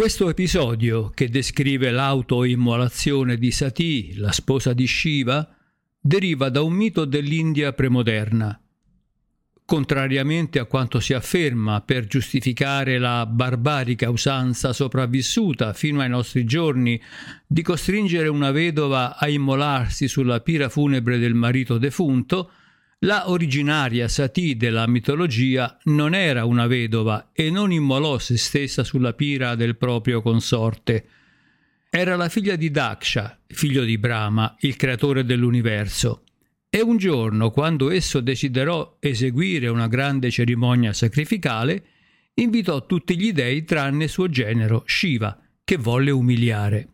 Questo episodio, che descrive l'autoimmolazione di Sati, la sposa di Shiva, deriva da un mito dell'India premoderna. Contrariamente a quanto si afferma per giustificare la barbarica usanza sopravvissuta fino ai nostri giorni di costringere una vedova a immolarsi sulla pira funebre del marito defunto, la originaria Sati della mitologia non era una vedova e non immolò se stessa sulla pira del proprio consorte. Era la figlia di Daksha, figlio di Brahma, il creatore dell'universo. E un giorno, quando esso desiderò eseguire una grande cerimonia sacrificale, invitò tutti gli dei tranne suo genero, Shiva, che volle umiliare.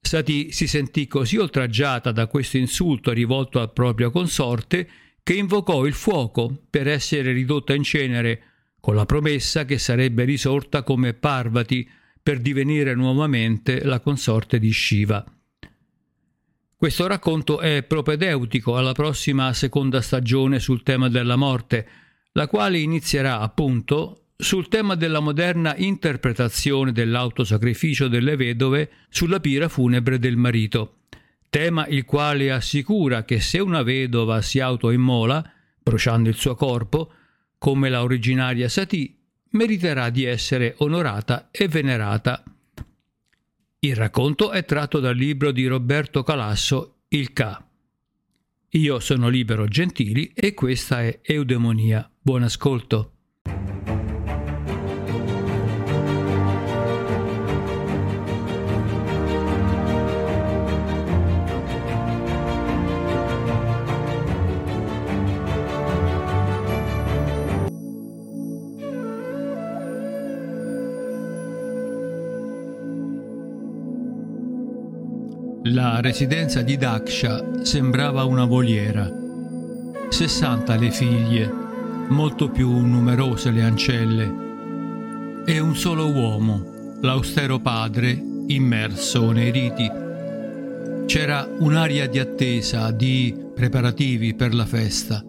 Sati si sentì così oltraggiata da questo insulto rivolto al proprio consorte che invocò il fuoco per essere ridotta in cenere, con la promessa che sarebbe risorta come Parvati per divenire nuovamente la consorte di Shiva. Questo racconto è propedeutico alla prossima seconda stagione sul tema della morte, la quale inizierà appunto sul tema della moderna interpretazione dell'autosacrificio delle vedove sulla pira funebre del marito, tema il quale assicura che se una vedova si autoimmola, bruciando il suo corpo, come la originaria Sati, meriterà di essere onorata e venerata il racconto è tratto dal libro di Roberto Calasso, Il Ca. Io sono Libero Gentili e questa è Eudemonia. Buon ascolto. La residenza di Daksha sembrava una voliera. 60 le figlie, molto più numerose le ancelle, e un solo uomo, l'austero padre, immerso nei riti. C'era un'aria di attesa, di preparativi per la festa.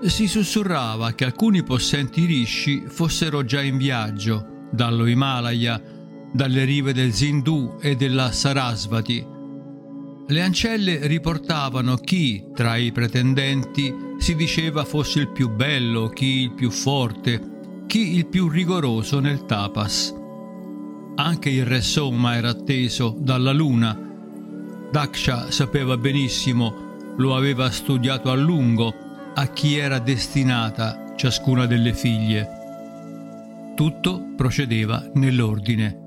Si sussurrava che alcuni possenti rishi fossero già in viaggio dallo Himalaya dalle rive del Sindhu e della Sarasvati. Le ancelle riportavano chi tra i pretendenti si diceva fosse il più bello, chi il più forte, chi il più rigoroso nel tapas. Anche il re Soma era atteso dalla luna. Daksha sapeva benissimo, lo aveva studiato a lungo, a chi era destinata ciascuna delle figlie. Tutto procedeva nell'ordine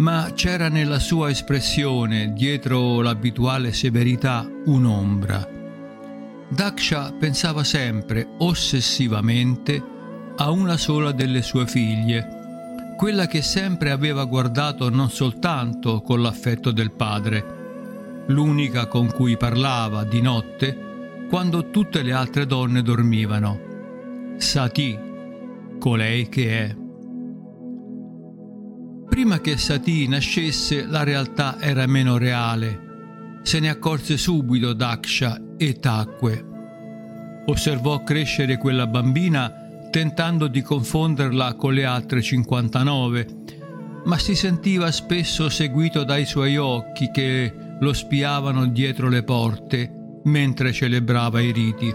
ma c'era nella sua espressione, dietro l'abituale severità, un'ombra. Daksha pensava sempre, ossessivamente, a una sola delle sue figlie, quella che sempre aveva guardato non soltanto con l'affetto del padre, l'unica con cui parlava di notte quando tutte le altre donne dormivano. Sati, colei che è. Prima che Sati nascesse la realtà era meno reale. Se ne accorse subito Daksha e tacque. Osservò crescere quella bambina tentando di confonderla con le altre 59, ma si sentiva spesso seguito dai suoi occhi che lo spiavano dietro le porte mentre celebrava i riti.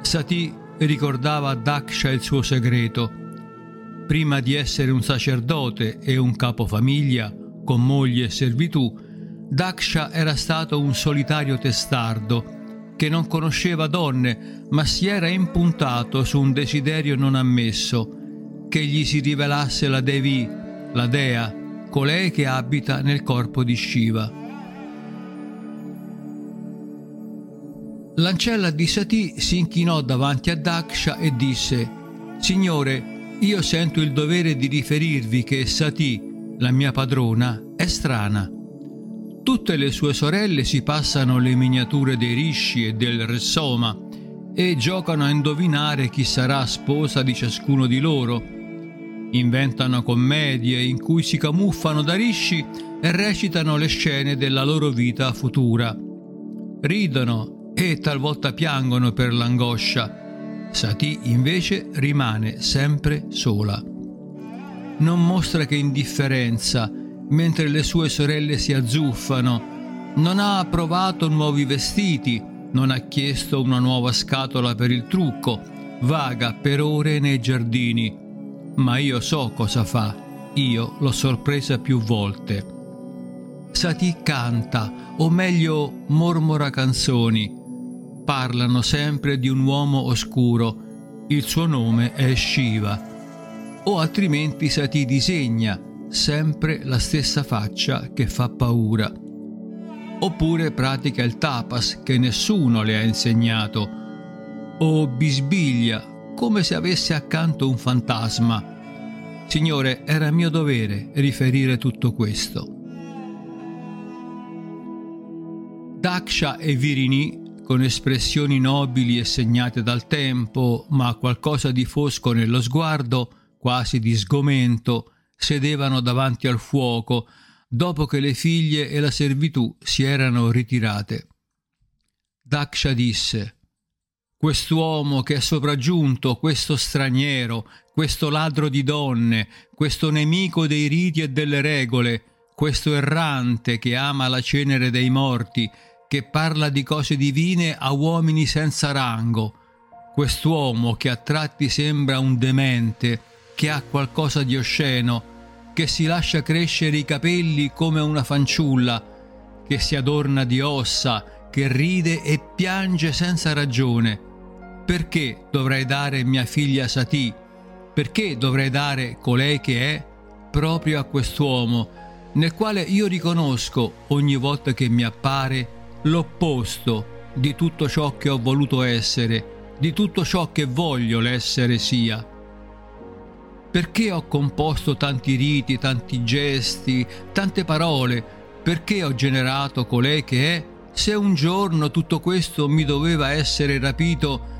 Sati ricordava a Daksha il suo segreto prima di essere un sacerdote e un capofamiglia, con moglie e servitù, Daksha era stato un solitario testardo che non conosceva donne, ma si era impuntato su un desiderio non ammesso, che gli si rivelasse la Devi, la dea, colei che abita nel corpo di Shiva. L'ancella di Sati si inchinò davanti a Daksha e disse: Signore, io sento il dovere di riferirvi che Sati, la mia padrona, è strana. Tutte le sue sorelle si passano le miniature dei Rishi e del Ressoma e giocano a indovinare chi sarà sposa di ciascuno di loro. Inventano commedie in cui si camuffano da Rishi e recitano le scene della loro vita futura. Ridono e talvolta piangono per l'angoscia Sati invece rimane sempre sola. non mostra che indifferenza, mentre le sue sorelle si azzuffano, non ha provato nuovi vestiti, non ha chiesto una nuova scatola per il trucco, vaga per ore nei giardini. Ma io so cosa fa, io l'ho sorpresa più volte. Sati canta, o meglio mormora canzoni. Parlano sempre di un uomo oscuro. Il suo nome è Shiva. O altrimenti Sati disegna sempre la stessa faccia che fa paura. Oppure pratica il tapas che nessuno le ha insegnato. O bisbiglia come se avesse accanto un fantasma. Signore, era mio dovere riferire tutto questo. Daksha e Virini, con espressioni nobili e segnate dal tempo, ma qualcosa di fosco nello sguardo, quasi di sgomento, sedevano davanti al fuoco, dopo che le figlie e la servitù si erano ritirate. Daksha disse, Quest'uomo che è sopraggiunto, questo straniero, questo ladro di donne, questo nemico dei riti e delle regole, questo errante che ama la cenere dei morti, che parla di cose divine a uomini senza rango, quest'uomo che a tratti sembra un demente, che ha qualcosa di osceno, che si lascia crescere i capelli come una fanciulla, che si adorna di ossa, che ride e piange senza ragione. Perché dovrei dare mia figlia Sati? Perché dovrei dare colei che è proprio a quest'uomo, nel quale io riconosco ogni volta che mi appare l'opposto di tutto ciò che ho voluto essere, di tutto ciò che voglio l'essere sia. Perché ho composto tanti riti, tanti gesti, tante parole? Perché ho generato colei che è? Se un giorno tutto questo mi doveva essere rapito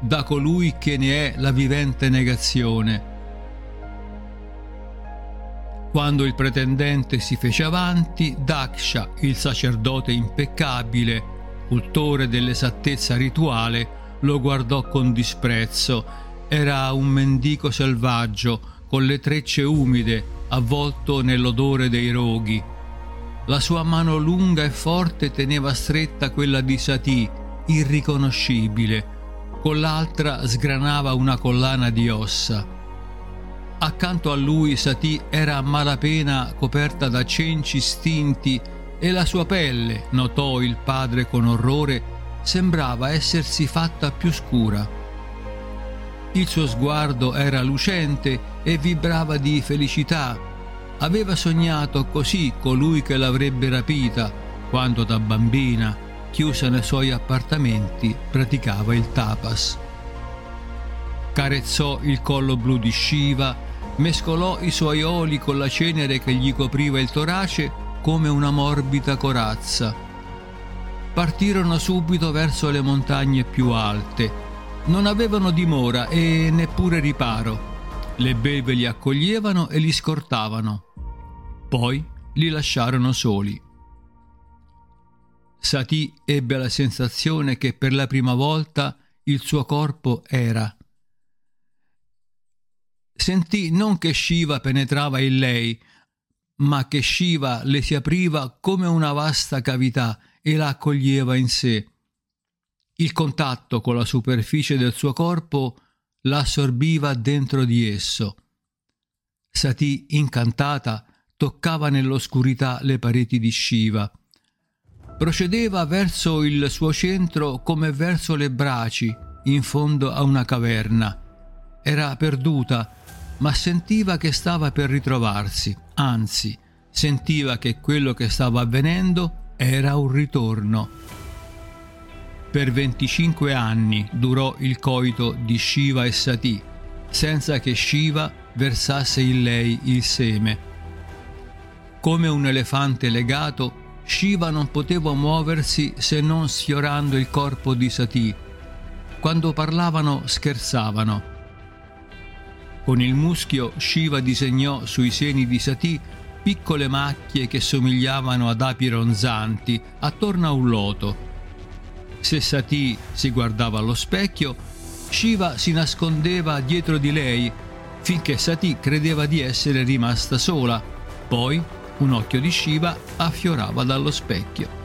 da colui che ne è la vivente negazione. Quando il pretendente si fece avanti, Daksha, il sacerdote impeccabile, cultore dell'esattezza rituale, lo guardò con disprezzo. Era un mendico selvaggio, con le trecce umide, avvolto nell'odore dei roghi. La sua mano lunga e forte teneva stretta quella di Sati, irriconoscibile. Con l'altra sgranava una collana di ossa. Accanto a lui Sati era a malapena coperta da cenci stinti e la sua pelle, notò il padre con orrore, sembrava essersi fatta più scura. Il suo sguardo era lucente e vibrava di felicità. Aveva sognato così colui che l'avrebbe rapita, quando da bambina, chiusa nei suoi appartamenti, praticava il tapas. Carezzò il collo blu di Shiva mescolò i suoi oli con la cenere che gli copriva il torace come una morbida corazza. Partirono subito verso le montagne più alte. Non avevano dimora e neppure riparo. Le belve li accoglievano e li scortavano. Poi li lasciarono soli. Sati ebbe la sensazione che per la prima volta il suo corpo era sentì non che Shiva penetrava in lei, ma che Shiva le si apriva come una vasta cavità e la accoglieva in sé. Il contatto con la superficie del suo corpo la assorbiva dentro di esso. Sati, incantata, toccava nell'oscurità le pareti di Shiva. Procedeva verso il suo centro come verso le braci, in fondo a una caverna. Era perduta ma sentiva che stava per ritrovarsi, anzi, sentiva che quello che stava avvenendo era un ritorno. Per 25 anni durò il coito di Shiva e Sati, senza che Shiva versasse in lei il seme. Come un elefante legato, Shiva non poteva muoversi se non sfiorando il corpo di Sati. Quando parlavano scherzavano con il muschio Shiva disegnò sui seni di Sati piccole macchie che somigliavano ad api ronzanti attorno a un loto. Se Sati si guardava allo specchio, Shiva si nascondeva dietro di lei finché Sati credeva di essere rimasta sola. Poi un occhio di Shiva affiorava dallo specchio.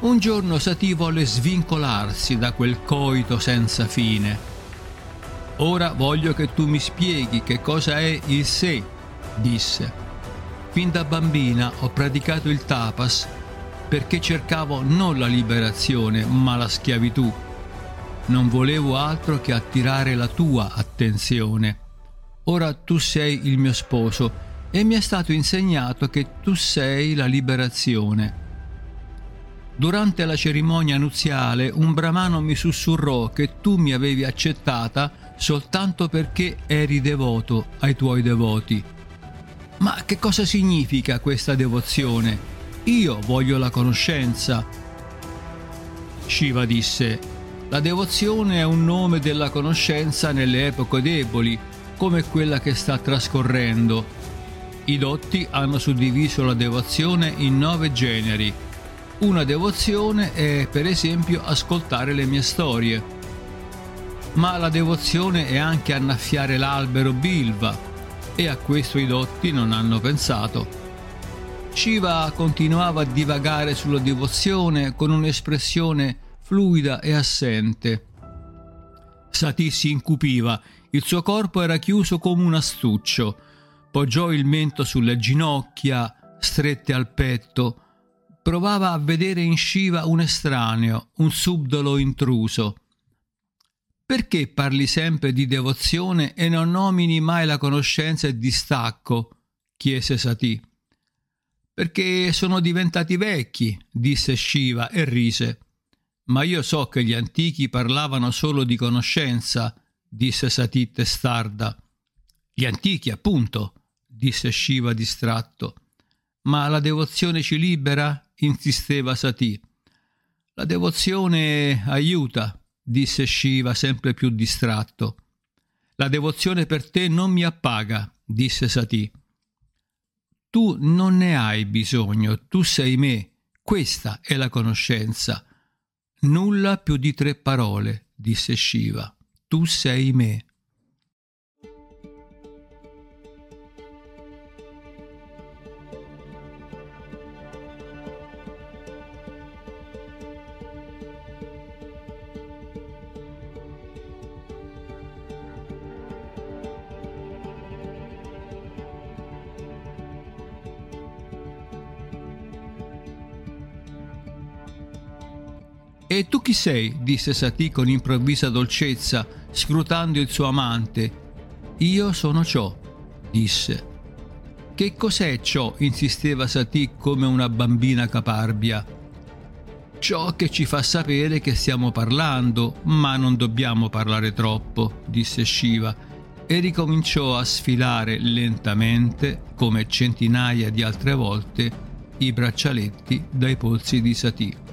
Un giorno Sati volle svincolarsi da quel coito senza fine. Ora voglio che tu mi spieghi che cosa è il sé, disse. Fin da bambina ho praticato il tapas perché cercavo non la liberazione ma la schiavitù. Non volevo altro che attirare la tua attenzione. Ora tu sei il mio sposo e mi è stato insegnato che tu sei la liberazione. Durante la cerimonia nuziale un brahmano mi sussurrò che tu mi avevi accettata soltanto perché eri devoto ai tuoi devoti. Ma che cosa significa questa devozione? Io voglio la conoscenza. Shiva disse, la devozione è un nome della conoscenza nelle epoche deboli, come quella che sta trascorrendo. I dotti hanno suddiviso la devozione in nove generi una devozione è per esempio ascoltare le mie storie. Ma la devozione è anche annaffiare l'albero bilva e a questo i dotti non hanno pensato. Shiva continuava a divagare sulla devozione con un'espressione fluida e assente. Sati si incupiva, il suo corpo era chiuso come un astuccio. Poggiò il mento sulle ginocchia, strette al petto, provava a vedere in Shiva un estraneo, un subdolo intruso. Perché parli sempre di devozione e non nomini mai la conoscenza e distacco? chiese Sati. Perché sono diventati vecchi, disse Shiva e rise. Ma io so che gli antichi parlavano solo di conoscenza, disse Sati testarda. Gli antichi, appunto, disse Shiva distratto. Ma la devozione ci libera? insisteva Sati. La devozione aiuta, disse Shiva sempre più distratto. La devozione per te non mi appaga, disse Sati. Tu non ne hai bisogno, tu sei me, questa è la conoscenza. Nulla più di tre parole, disse Shiva. Tu sei me. E tu chi sei? disse Satì con improvvisa dolcezza, scrutando il suo amante. Io sono ciò, disse. Che cos'è ciò? insisteva Satì come una bambina caparbia. Ciò che ci fa sapere che stiamo parlando, ma non dobbiamo parlare troppo, disse Shiva, e ricominciò a sfilare lentamente, come centinaia di altre volte, i braccialetti dai polsi di Satì.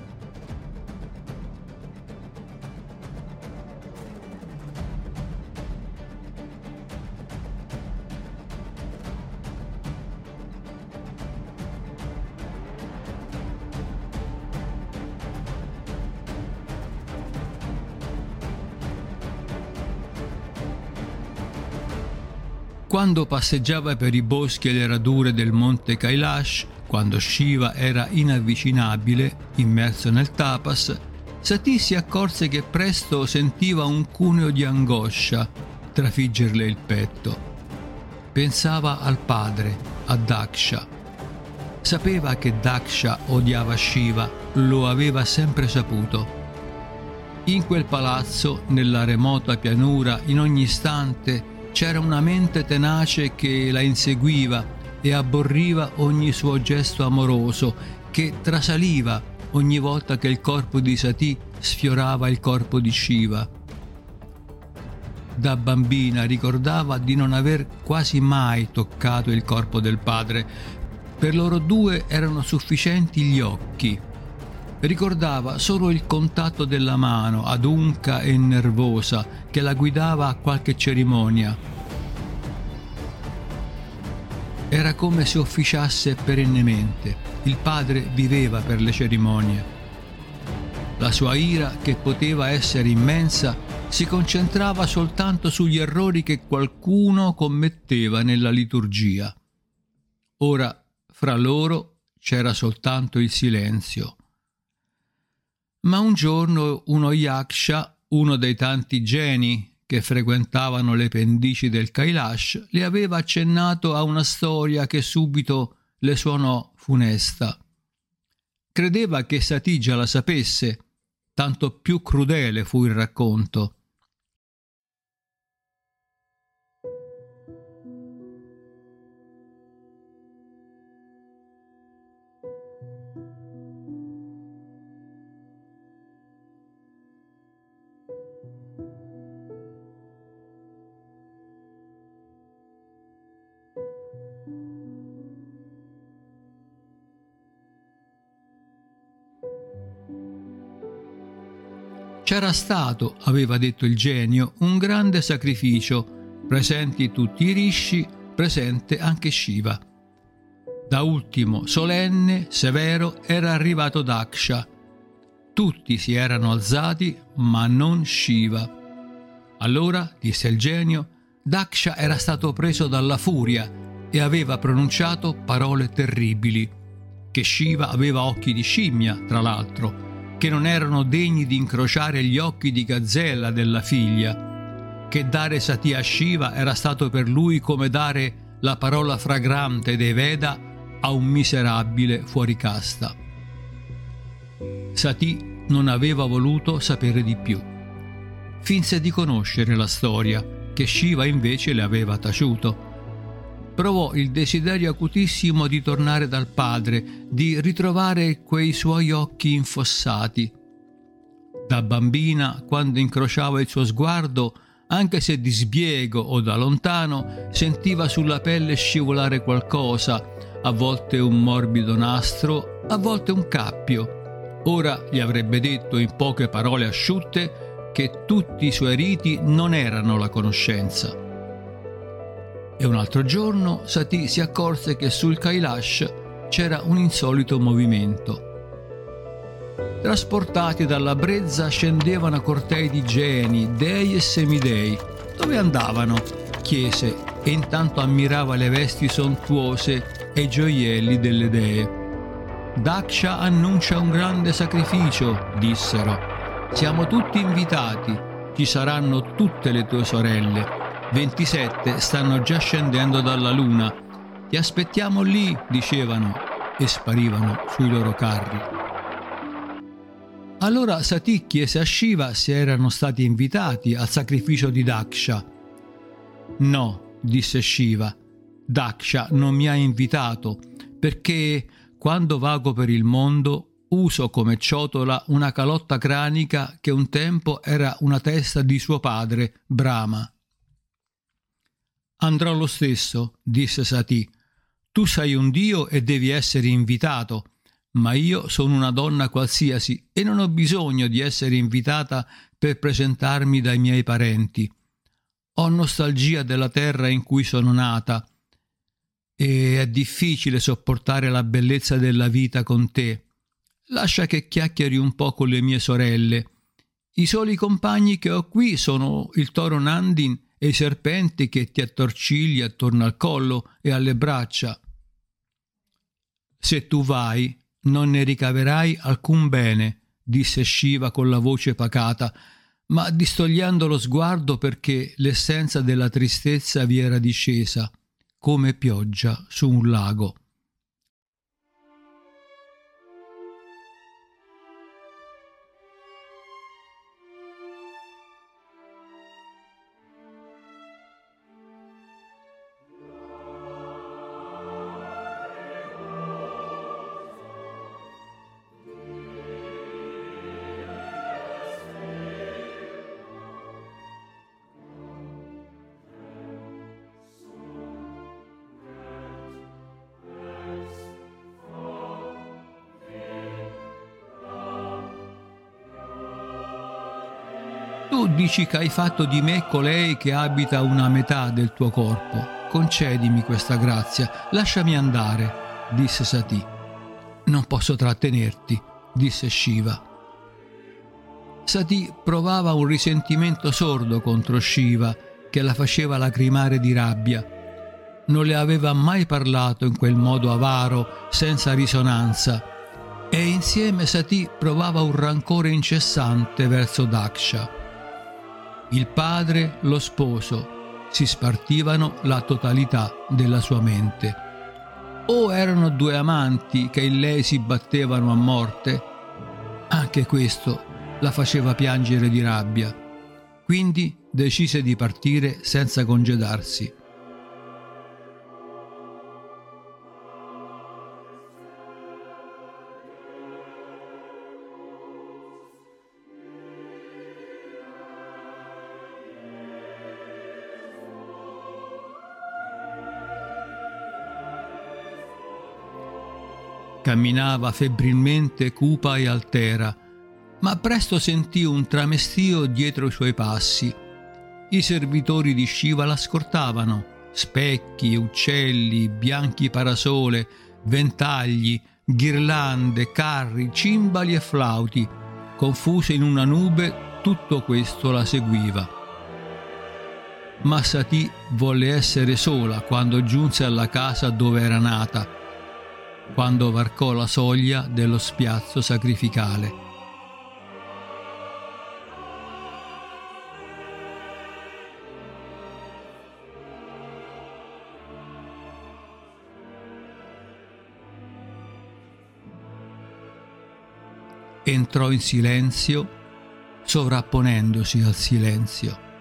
Quando passeggiava per i boschi e le radure del monte Kailash, quando Shiva era inavvicinabile, immerso nel tapas, Sati si accorse che presto sentiva un cuneo di angoscia trafiggerle il petto. Pensava al padre, a Daksha. Sapeva che Daksha odiava Shiva, lo aveva sempre saputo. In quel palazzo, nella remota pianura, in ogni istante, c'era una mente tenace che la inseguiva e abborriva ogni suo gesto amoroso, che trasaliva ogni volta che il corpo di Sati sfiorava il corpo di Shiva. Da bambina ricordava di non aver quasi mai toccato il corpo del padre. Per loro due erano sufficienti gli occhi ricordava solo il contatto della mano adunca e nervosa che la guidava a qualche cerimonia. Era come se officiasse perennemente. Il padre viveva per le cerimonie. La sua ira, che poteva essere immensa, si concentrava soltanto sugli errori che qualcuno commetteva nella liturgia. Ora, fra loro c'era soltanto il silenzio. Ma un giorno uno yaksha, uno dei tanti geni che frequentavano le pendici del Kailash, le aveva accennato a una storia che subito le suonò funesta. Credeva che Sati già la sapesse, tanto più crudele fu il racconto. C'era stato, aveva detto il genio, un grande sacrificio, presenti tutti i rishi, presente anche Shiva. Da ultimo, solenne, severo, era arrivato Daksha. Tutti si erano alzati, ma non Shiva. Allora, disse il genio, Daksha era stato preso dalla furia e aveva pronunciato parole terribili, che Shiva aveva occhi di scimmia, tra l'altro, che non erano degni di incrociare gli occhi di gazzella della figlia, che dare Sati a Shiva era stato per lui come dare la parola fragrante dei Veda a un miserabile fuori casta. Sati non aveva voluto sapere di più. Finse di conoscere la storia, che Shiva invece le aveva taciuto provò il desiderio acutissimo di tornare dal padre, di ritrovare quei suoi occhi infossati. Da bambina, quando incrociava il suo sguardo, anche se di sbiego o da lontano, sentiva sulla pelle scivolare qualcosa, a volte un morbido nastro, a volte un cappio. Ora gli avrebbe detto in poche parole asciutte che tutti i suoi riti non erano la conoscenza e un altro giorno Sati si accorse che sul Kailash c'era un insolito movimento. Trasportati dalla brezza scendevano cortei di geni, dei e semidei. Dove andavano? chiese e intanto ammirava le vesti sontuose e i gioielli delle dee. Daksha annuncia un grande sacrificio, dissero. Siamo tutti invitati, ci saranno tutte le tue sorelle 27 stanno già scendendo dalla luna. Ti aspettiamo lì, dicevano, e sparivano sui loro carri. Allora Sati chiese a Shiva se erano stati invitati al sacrificio di Daksha. No, disse Shiva, Daksha non mi ha invitato perché quando vago per il mondo uso come ciotola una calotta cranica che un tempo era una testa di suo padre, Brahma. Andrò lo stesso, disse Sati. Tu sei un dio e devi essere invitato, ma io sono una donna qualsiasi e non ho bisogno di essere invitata per presentarmi dai miei parenti. Ho nostalgia della terra in cui sono nata e è difficile sopportare la bellezza della vita con te. Lascia che chiacchieri un po' con le mie sorelle. I soli compagni che ho qui sono il toro Nandin e i serpenti che ti attorcigli attorno al collo e alle braccia. Se tu vai, non ne ricaverai alcun bene, disse Shiva con la voce pacata, ma distogliendo lo sguardo perché l'essenza della tristezza vi era discesa, come pioggia su un lago. Dici che hai fatto di me colei che abita una metà del tuo corpo. Concedimi questa grazia, lasciami andare, disse Sati. Non posso trattenerti, disse Shiva. Sati provava un risentimento sordo contro Shiva che la faceva lacrimare di rabbia. Non le aveva mai parlato in quel modo avaro, senza risonanza, e insieme Sati provava un rancore incessante verso Daksha. Il padre, lo sposo, si spartivano la totalità della sua mente. O erano due amanti che in lei si battevano a morte? Anche questo la faceva piangere di rabbia. Quindi decise di partire senza congedarsi. Camminava febbrilmente cupa e altera, ma presto sentì un tramestio dietro i suoi passi. I servitori di Shiva l'ascoltavano, specchi, uccelli, bianchi parasole, ventagli, ghirlande, carri, cimbali e flauti. Confuse in una nube, tutto questo la seguiva. Ma Sati volle essere sola quando giunse alla casa dove era nata quando varcò la soglia dello spiazzo sacrificale. Entrò in silenzio, sovrapponendosi al silenzio.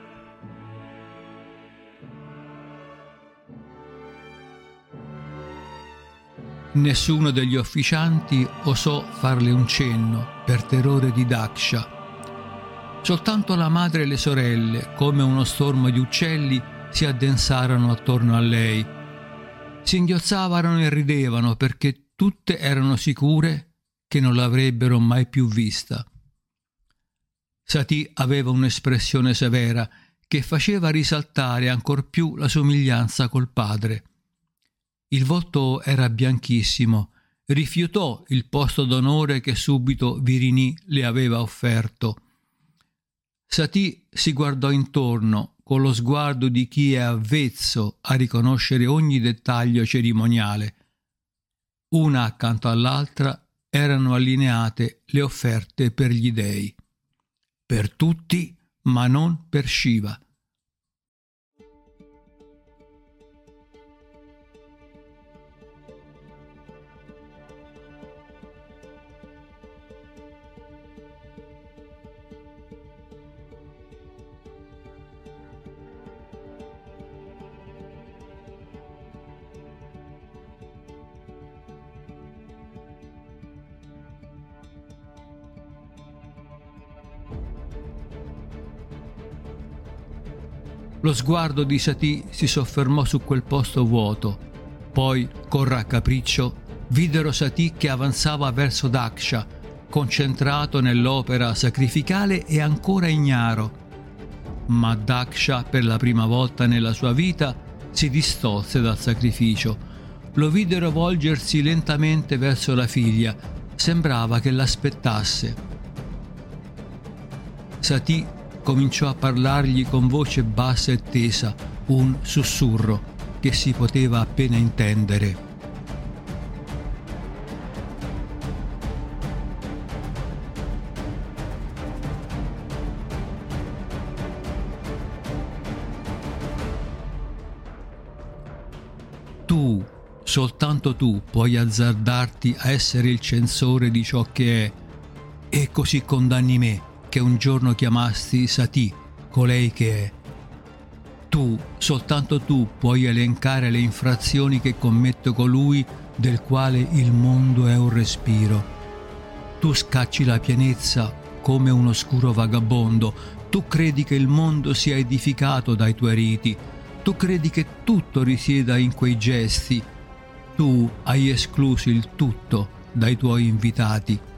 Nessuno degli officianti osò farle un cenno per terrore di Daksha. Soltanto la madre e le sorelle, come uno stormo di uccelli, si addensarono attorno a lei. Si inghiozzavano e ridevano perché tutte erano sicure che non l'avrebbero mai più vista. Sati aveva un'espressione severa che faceva risaltare ancor più la somiglianza col padre. Il volto era bianchissimo. Rifiutò il posto d'onore che subito Virini le aveva offerto. Satì si guardò intorno con lo sguardo di chi è avvezzo a riconoscere ogni dettaglio cerimoniale. Una accanto all'altra erano allineate le offerte per gli dei. Per tutti, ma non per Shiva. Lo sguardo di Satie si soffermò su quel posto vuoto. Poi, con raccapriccio, videro Satie che avanzava verso Daksha, concentrato nell'opera sacrificale e ancora ignaro. Ma Daksha, per la prima volta nella sua vita, si distolse dal sacrificio. Lo videro volgersi lentamente verso la figlia. Sembrava che l'aspettasse. Satie cominciò a parlargli con voce bassa e tesa, un sussurro che si poteva appena intendere. Tu, soltanto tu, puoi azzardarti a essere il censore di ciò che è, e così condanni me che un giorno chiamasti Sati, colei che è. Tu, soltanto tu, puoi elencare le infrazioni che commette colui del quale il mondo è un respiro. Tu scacci la pienezza come un oscuro vagabondo, tu credi che il mondo sia edificato dai tuoi riti, tu credi che tutto risieda in quei gesti, tu hai escluso il tutto dai tuoi invitati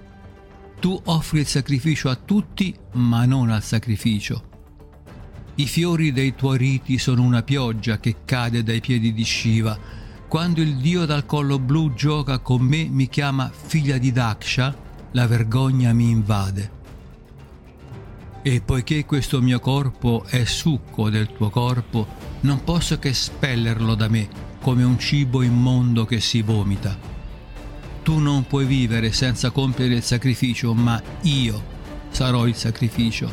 tu offri il sacrificio a tutti, ma non al sacrificio. I fiori dei tuoi riti sono una pioggia che cade dai piedi di Shiva. Quando il dio dal collo blu gioca con me, mi chiama figlia di Daksha, la vergogna mi invade. E poiché questo mio corpo è succo del tuo corpo, non posso che spellerlo da me, come un cibo immondo che si vomita. Tu non puoi vivere senza compiere il sacrificio, ma io sarò il sacrificio.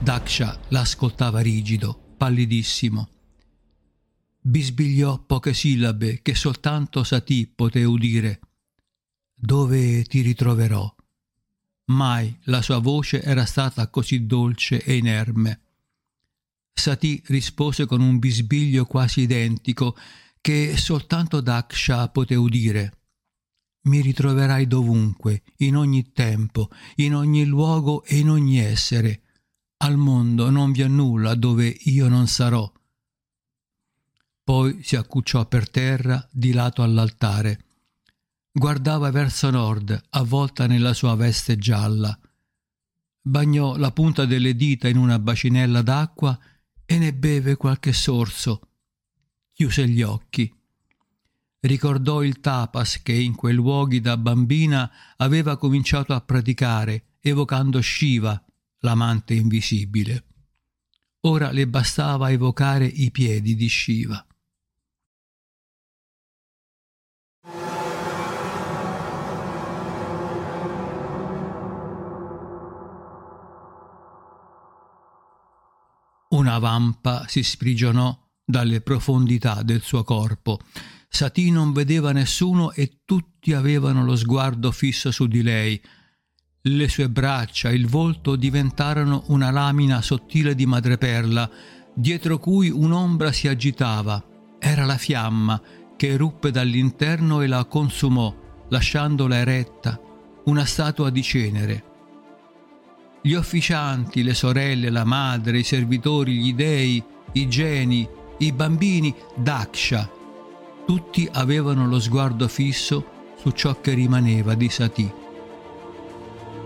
Daksha l'ascoltava rigido, pallidissimo. Bisbigliò poche sillabe che soltanto Sati poté udire. Dove ti ritroverò? Mai la sua voce era stata così dolce e inerme. Sati rispose con un bisbiglio quasi identico che soltanto Daksha poté udire. Mi ritroverai dovunque, in ogni tempo, in ogni luogo e in ogni essere. Al mondo non vi è nulla dove io non sarò. Poi si accucciò per terra di lato all'altare Guardava verso nord, avvolta nella sua veste gialla. Bagnò la punta delle dita in una bacinella d'acqua e ne beve qualche sorso. Chiuse gli occhi. Ricordò il tapas che in quei luoghi da bambina aveva cominciato a praticare, evocando Shiva, l'amante invisibile. Ora le bastava evocare i piedi di Shiva. Una vampa si sprigionò dalle profondità del suo corpo. Satì non vedeva nessuno e tutti avevano lo sguardo fisso su di lei. Le sue braccia, il volto diventarono una lamina sottile di madreperla, dietro cui un'ombra si agitava. Era la fiamma che eruppe dall'interno e la consumò, lasciandola eretta, una statua di cenere gli officianti, le sorelle, la madre, i servitori, gli dei, i geni, i bambini, Daksha. Tutti avevano lo sguardo fisso su ciò che rimaneva di Sati.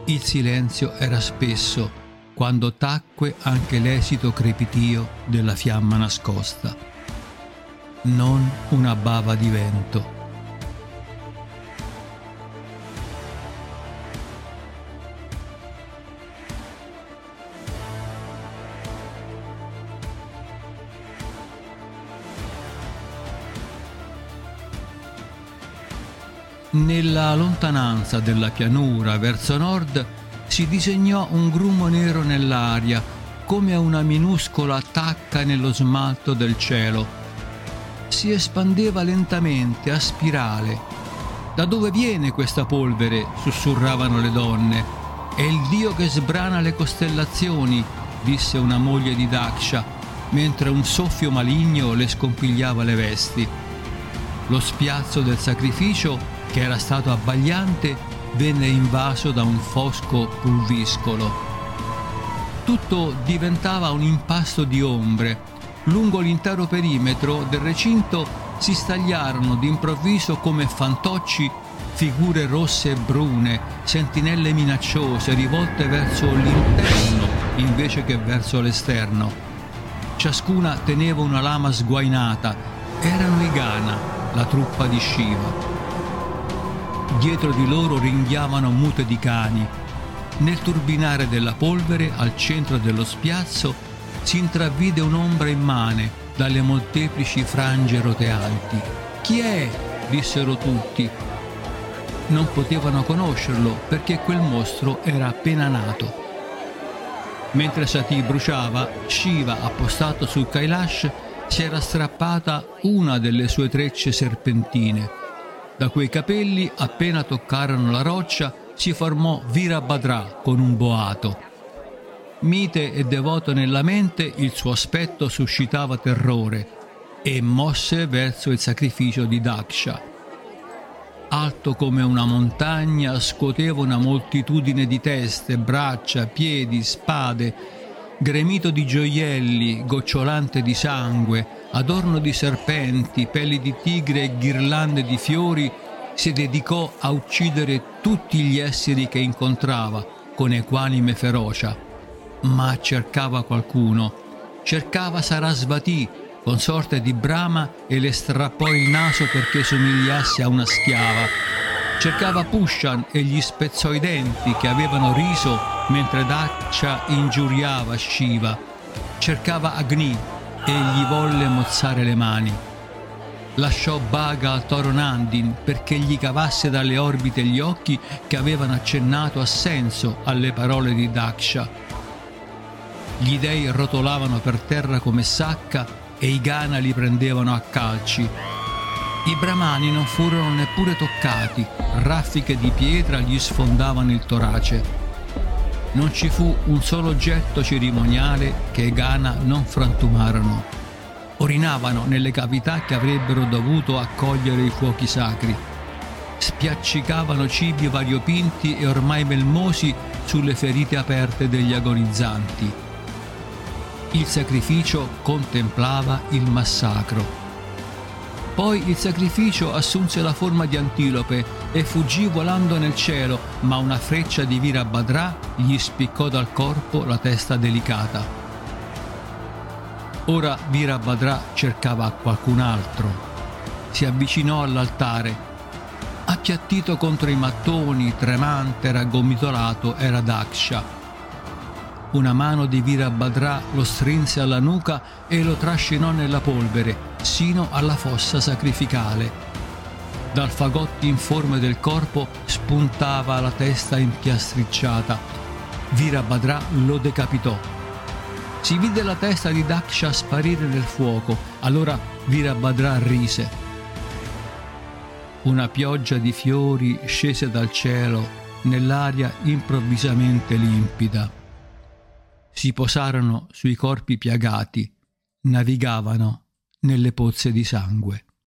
Il silenzio era spesso quando tacque anche l'esito crepitio della fiamma nascosta. Non una bava di vento Nella lontananza della pianura verso nord si disegnò un grumo nero nell'aria, come una minuscola tacca nello smalto del cielo. Si espandeva lentamente a spirale. Da dove viene questa polvere? sussurravano le donne. È il dio che sbrana le costellazioni, disse una moglie di Daksha, mentre un soffio maligno le scompigliava le vesti. Lo spiazzo del sacrificio che era stato abbagliante, venne invaso da un fosco pulviscolo. Tutto diventava un impasto di ombre. Lungo l'intero perimetro del recinto si stagliarono d'improvviso come fantocci figure rosse e brune, sentinelle minacciose rivolte verso l'interno invece che verso l'esterno. Ciascuna teneva una lama sguainata. Erano i Ghana, la truppa di Shiva. Dietro di loro ringhiavano mute di cani. Nel turbinare della polvere, al centro dello spiazzo, si intravide un'ombra immane dalle molteplici frange roteanti. Chi è? dissero tutti. Non potevano conoscerlo perché quel mostro era appena nato. Mentre Sati bruciava, Shiva, appostato sul Kailash, si era strappata una delle sue trecce serpentine da quei capelli, appena toccarono la roccia, si formò Virabhadra con un boato. Mite e devoto nella mente, il suo aspetto suscitava terrore e mosse verso il sacrificio di Daksha. Alto come una montagna, scuoteva una moltitudine di teste, braccia, piedi, spade, gremito di gioielli, gocciolante di sangue, adorno di serpenti, peli di tigre e ghirlande di fiori, si dedicò a uccidere tutti gli esseri che incontrava con equanime ferocia. Ma cercava qualcuno, cercava Sarasvati, consorte di Brahma, e le strappò il naso perché somigliasse a una schiava. Cercava Pushan e gli spezzò i denti che avevano riso mentre Daksha ingiuriava Shiva. Cercava Agni e gli volle mozzare le mani. Lasciò Bhaga al toro Nandin perché gli cavasse dalle orbite gli occhi che avevano accennato a senso alle parole di Daksha. Gli dei rotolavano per terra come sacca e i Gana li prendevano a calci. I brahmani non furono neppure toccati, raffiche di pietra gli sfondavano il torace. Non ci fu un solo oggetto cerimoniale che i Gana non frantumarono. Orinavano nelle cavità che avrebbero dovuto accogliere i fuochi sacri. Spiaccicavano cibi variopinti e ormai melmosi sulle ferite aperte degli agonizzanti. Il sacrificio contemplava il massacro. Poi il sacrificio assunse la forma di antilope e fuggì volando nel cielo, ma una freccia di Virabhadra gli spiccò dal corpo la testa delicata. Ora Virabhadra cercava qualcun altro. Si avvicinò all'altare. Appiattito contro i mattoni, tremante, raggomitolato, era Daksha una mano di Virabhadra lo strinse alla nuca e lo trascinò nella polvere, sino alla fossa sacrificale. Dal fagotto informe del corpo spuntava la testa impiastricciata. Virabhadra lo decapitò. Si vide la testa di Daksha sparire nel fuoco, allora Virabhadra rise. Una pioggia di fiori scese dal cielo nell'aria improvvisamente limpida si posarono sui corpi piagati, navigavano nelle pozze di sangue.